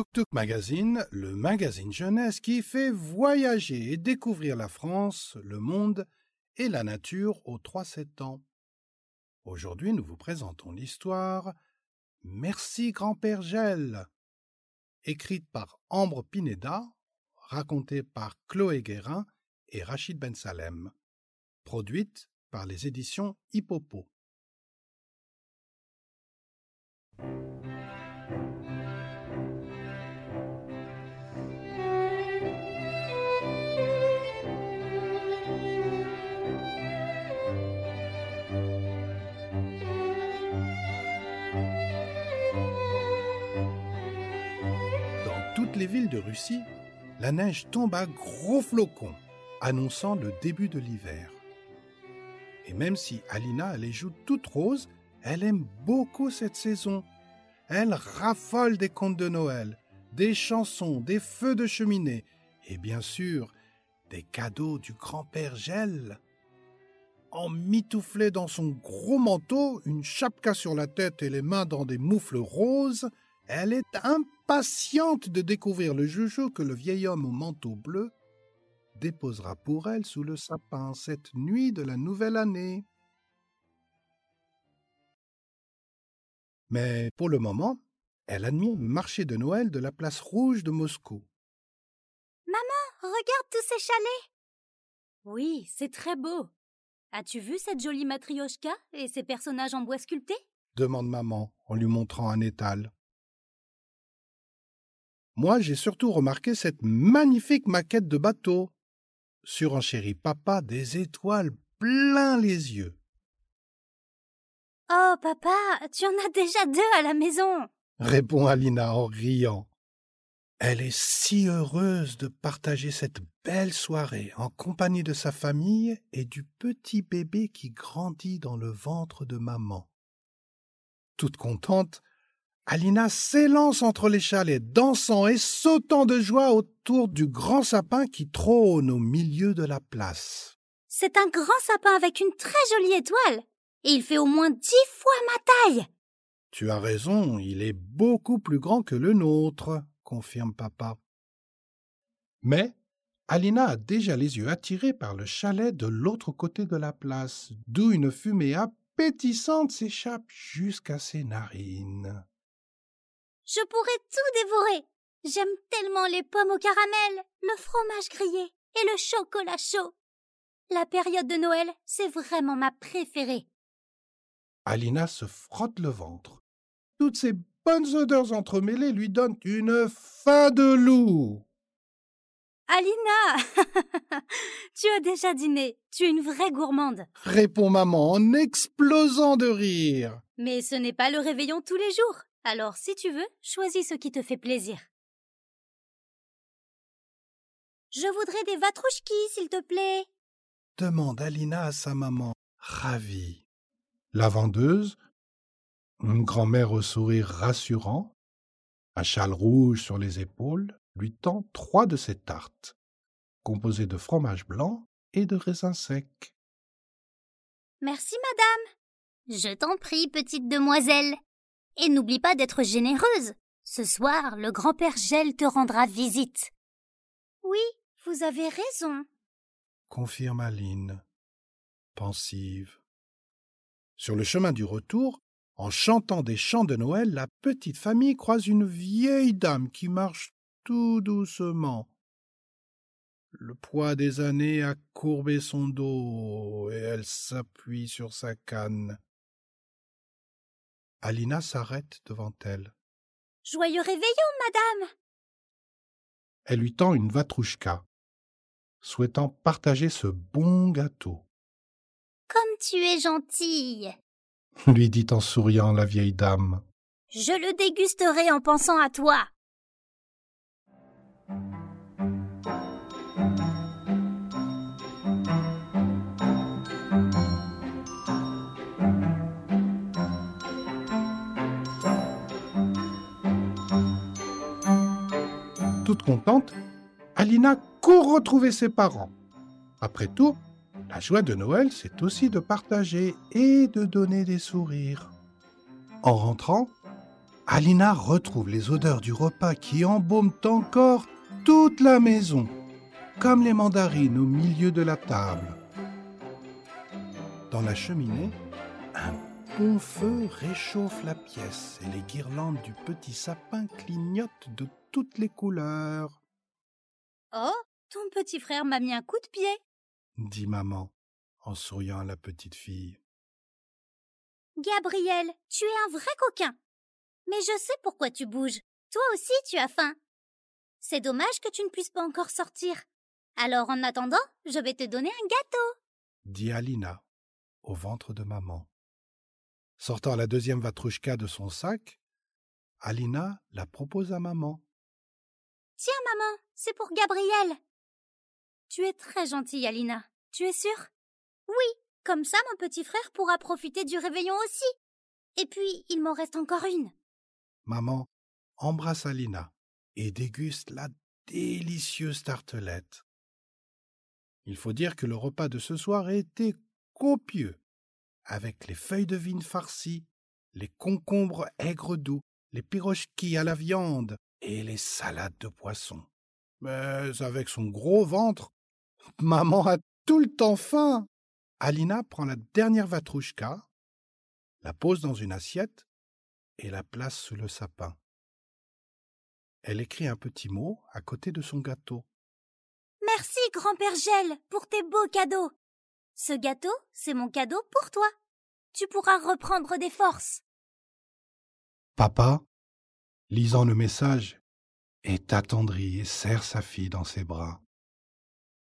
Tuk Tuk Magazine, le magazine jeunesse qui fait voyager et découvrir la France, le monde et la nature aux 3-7 ans. Aujourd'hui, nous vous présentons l'histoire Merci grand-père Gel, écrite par Ambre Pineda, racontée par Chloé Guérin et Rachid Ben Salem, produite par les éditions Hippopo. Les villes de Russie, la neige tombe à gros flocons, annonçant le début de l'hiver. Et même si Alina les joues toutes roses, elle aime beaucoup cette saison. Elle raffole des contes de Noël, des chansons, des feux de cheminée et bien sûr des cadeaux du grand-père Gel. Emmitouflée dans son gros manteau, une chapka sur la tête et les mains dans des moufles roses, elle est impatiente de découvrir le joujou que le vieil homme au manteau bleu déposera pour elle sous le sapin cette nuit de la nouvelle année. Mais pour le moment, elle admire le marché de Noël de la place rouge de Moscou. Maman, regarde tous ces chalets. Oui, c'est très beau. As-tu vu cette jolie matrioshka et ses personnages en bois sculpté? demande maman en lui montrant un étal. Moi, j'ai surtout remarqué cette magnifique maquette de bateau. Surenchérit papa des étoiles plein les yeux. Oh, papa, tu en as déjà deux à la maison. répond Alina en riant. Elle est si heureuse de partager cette belle soirée en compagnie de sa famille et du petit bébé qui grandit dans le ventre de maman. Toute contente, Alina s'élance entre les chalets, dansant et sautant de joie autour du grand sapin qui trône au milieu de la place. C'est un grand sapin avec une très jolie étoile. Et il fait au moins dix fois ma taille. Tu as raison, il est beaucoup plus grand que le nôtre, confirme papa. Mais Alina a déjà les yeux attirés par le chalet de l'autre côté de la place, d'où une fumée appétissante s'échappe jusqu'à ses narines. Je pourrais tout dévorer. J'aime tellement les pommes au caramel, le fromage grillé et le chocolat chaud. La période de Noël, c'est vraiment ma préférée. Alina se frotte le ventre. Toutes ces bonnes odeurs entremêlées lui donnent une faim de loup. Alina Tu as déjà dîné. Tu es une vraie gourmande. Répond maman en explosant de rire. Mais ce n'est pas le réveillon tous les jours. Alors, si tu veux, choisis ce qui te fait plaisir. Je voudrais des vatrouchkis, s'il te plaît. Demande Alina à sa maman, ravie. La vendeuse, une grand-mère au sourire rassurant, un châle rouge sur les épaules, lui tend trois de ses tartes, composées de fromage blanc et de raisins secs. Merci, madame. Je t'en prie, petite demoiselle. Et n'oublie pas d'être généreuse. Ce soir, le grand-père Gel te rendra visite. Oui, vous avez raison, confirme Aline, pensive. Sur le chemin du retour, en chantant des chants de Noël, la petite famille croise une vieille dame qui marche tout doucement. Le poids des années a courbé son dos et elle s'appuie sur sa canne. Alina s'arrête devant elle. Joyeux réveillon, madame. Elle lui tend une vatrouchka, souhaitant partager ce bon gâteau. Comme tu es gentille, lui dit en souriant la vieille dame. Je le dégusterai en pensant à toi. Toute contente, Alina court retrouver ses parents. Après tout, la joie de Noël, c'est aussi de partager et de donner des sourires. En rentrant, Alina retrouve les odeurs du repas qui embaument encore toute la maison, comme les mandarines au milieu de la table. Dans la cheminée, un bon feu réchauffe la pièce et les guirlandes du petit sapin clignotent de toutes les couleurs. Oh, ton petit frère m'a mis un coup de pied, dit maman en souriant à la petite fille. Gabriel, tu es un vrai coquin. Mais je sais pourquoi tu bouges. Toi aussi, tu as faim. C'est dommage que tu ne puisses pas encore sortir. Alors, en attendant, je vais te donner un gâteau, dit Alina au ventre de maman. Sortant la deuxième vatrouchka de son sac, Alina la propose à maman. Tiens, maman, c'est pour Gabriel. Tu es très gentille, Alina. Tu es sûre? Oui, comme ça mon petit frère pourra profiter du réveillon aussi. Et puis, il m'en reste encore une. Maman embrasse Alina et déguste la délicieuse tartelette. Il faut dire que le repas de ce soir était copieux, avec les feuilles de vigne farcies, les concombres aigres doux, les pirochki à la viande et les salades de poisson. Mais avec son gros ventre, maman a tout le temps faim. Alina prend la dernière vatrouchka, la pose dans une assiette et la place sous le sapin. Elle écrit un petit mot à côté de son gâteau. Merci, grand-père Gel, pour tes beaux cadeaux. Ce gâteau, c'est mon cadeau pour toi. Tu pourras reprendre des forces. Papa, lisant le message, est attendri et serre sa fille dans ses bras.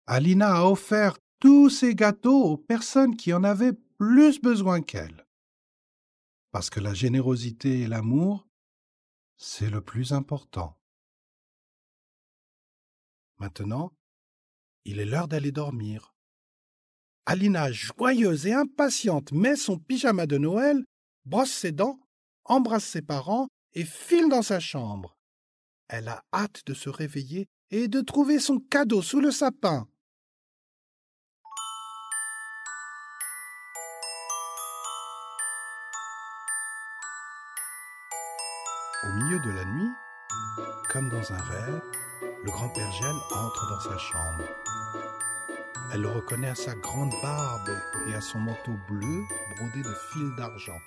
Alina a offert tous ces gâteaux aux personnes qui en avaient plus besoin qu'elle. Parce que la générosité et l'amour, c'est le plus important. Maintenant, il est l'heure d'aller dormir. Alina, joyeuse et impatiente, met son pyjama de Noël, brosse ses dents, embrasse ses parents et file dans sa chambre. Elle a hâte de se réveiller et de trouver son cadeau sous le sapin. Au milieu de la nuit, comme dans un rêve, le grand-père Gel entre dans sa chambre. Elle le reconnaît à sa grande barbe et à son manteau bleu brodé de fils d'argent.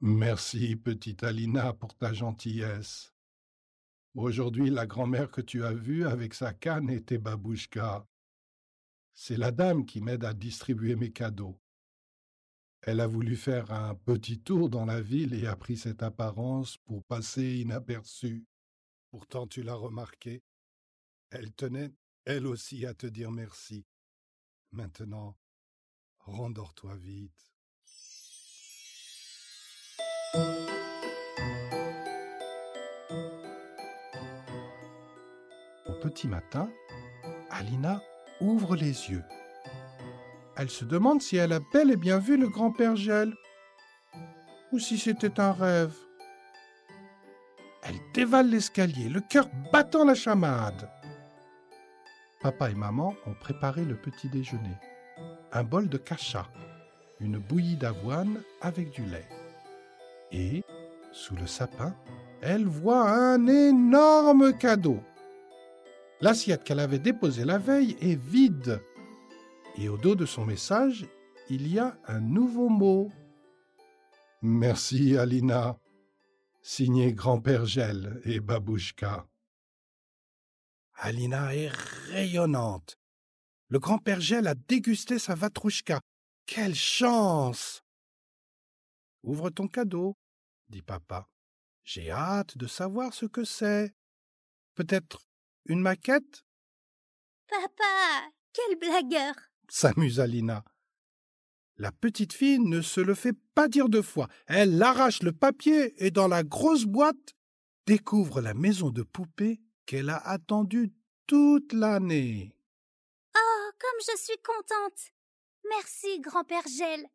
Merci, petite Alina, pour ta gentillesse. Aujourd'hui, la grand-mère que tu as vue avec sa canne était babouchka. C'est la dame qui m'aide à distribuer mes cadeaux. Elle a voulu faire un petit tour dans la ville et a pris cette apparence pour passer inaperçue. Pourtant, tu l'as remarqué, elle tenait, elle aussi, à te dire merci. Maintenant, rendors-toi vite. Petit matin, Alina ouvre les yeux. Elle se demande si elle a bel et bien vu le grand-père Gel, ou si c'était un rêve. Elle dévale l'escalier, le cœur battant la chamade. Papa et maman ont préparé le petit déjeuner. Un bol de cacha, une bouillie d'avoine avec du lait. Et, sous le sapin, elle voit un énorme cadeau. L'assiette qu'elle avait déposée la veille est vide. Et au dos de son message, il y a un nouveau mot. Merci, Alina. Signé Grand-père Gel et Babouchka. Alina est rayonnante. Le grand-père Gel a dégusté sa vatrouchka. Quelle chance Ouvre ton cadeau, dit papa. J'ai hâte de savoir ce que c'est. Peut-être une maquette? Papa, quel blagueur s'amuse Alina. La petite fille ne se le fait pas dire deux fois. Elle arrache le papier et dans la grosse boîte découvre la maison de poupée qu'elle a attendue toute l'année. Oh, comme je suis contente. Merci, grand-père Gel.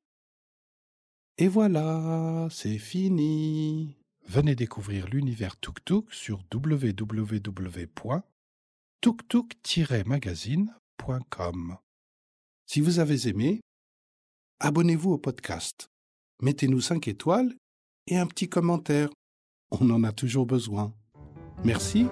Et voilà, c'est fini. Venez découvrir l'univers Tuk Tuk sur www.tuktuk-magazine.com. Si vous avez aimé, abonnez-vous au podcast, mettez-nous 5 étoiles et un petit commentaire. on en a toujours besoin. Merci.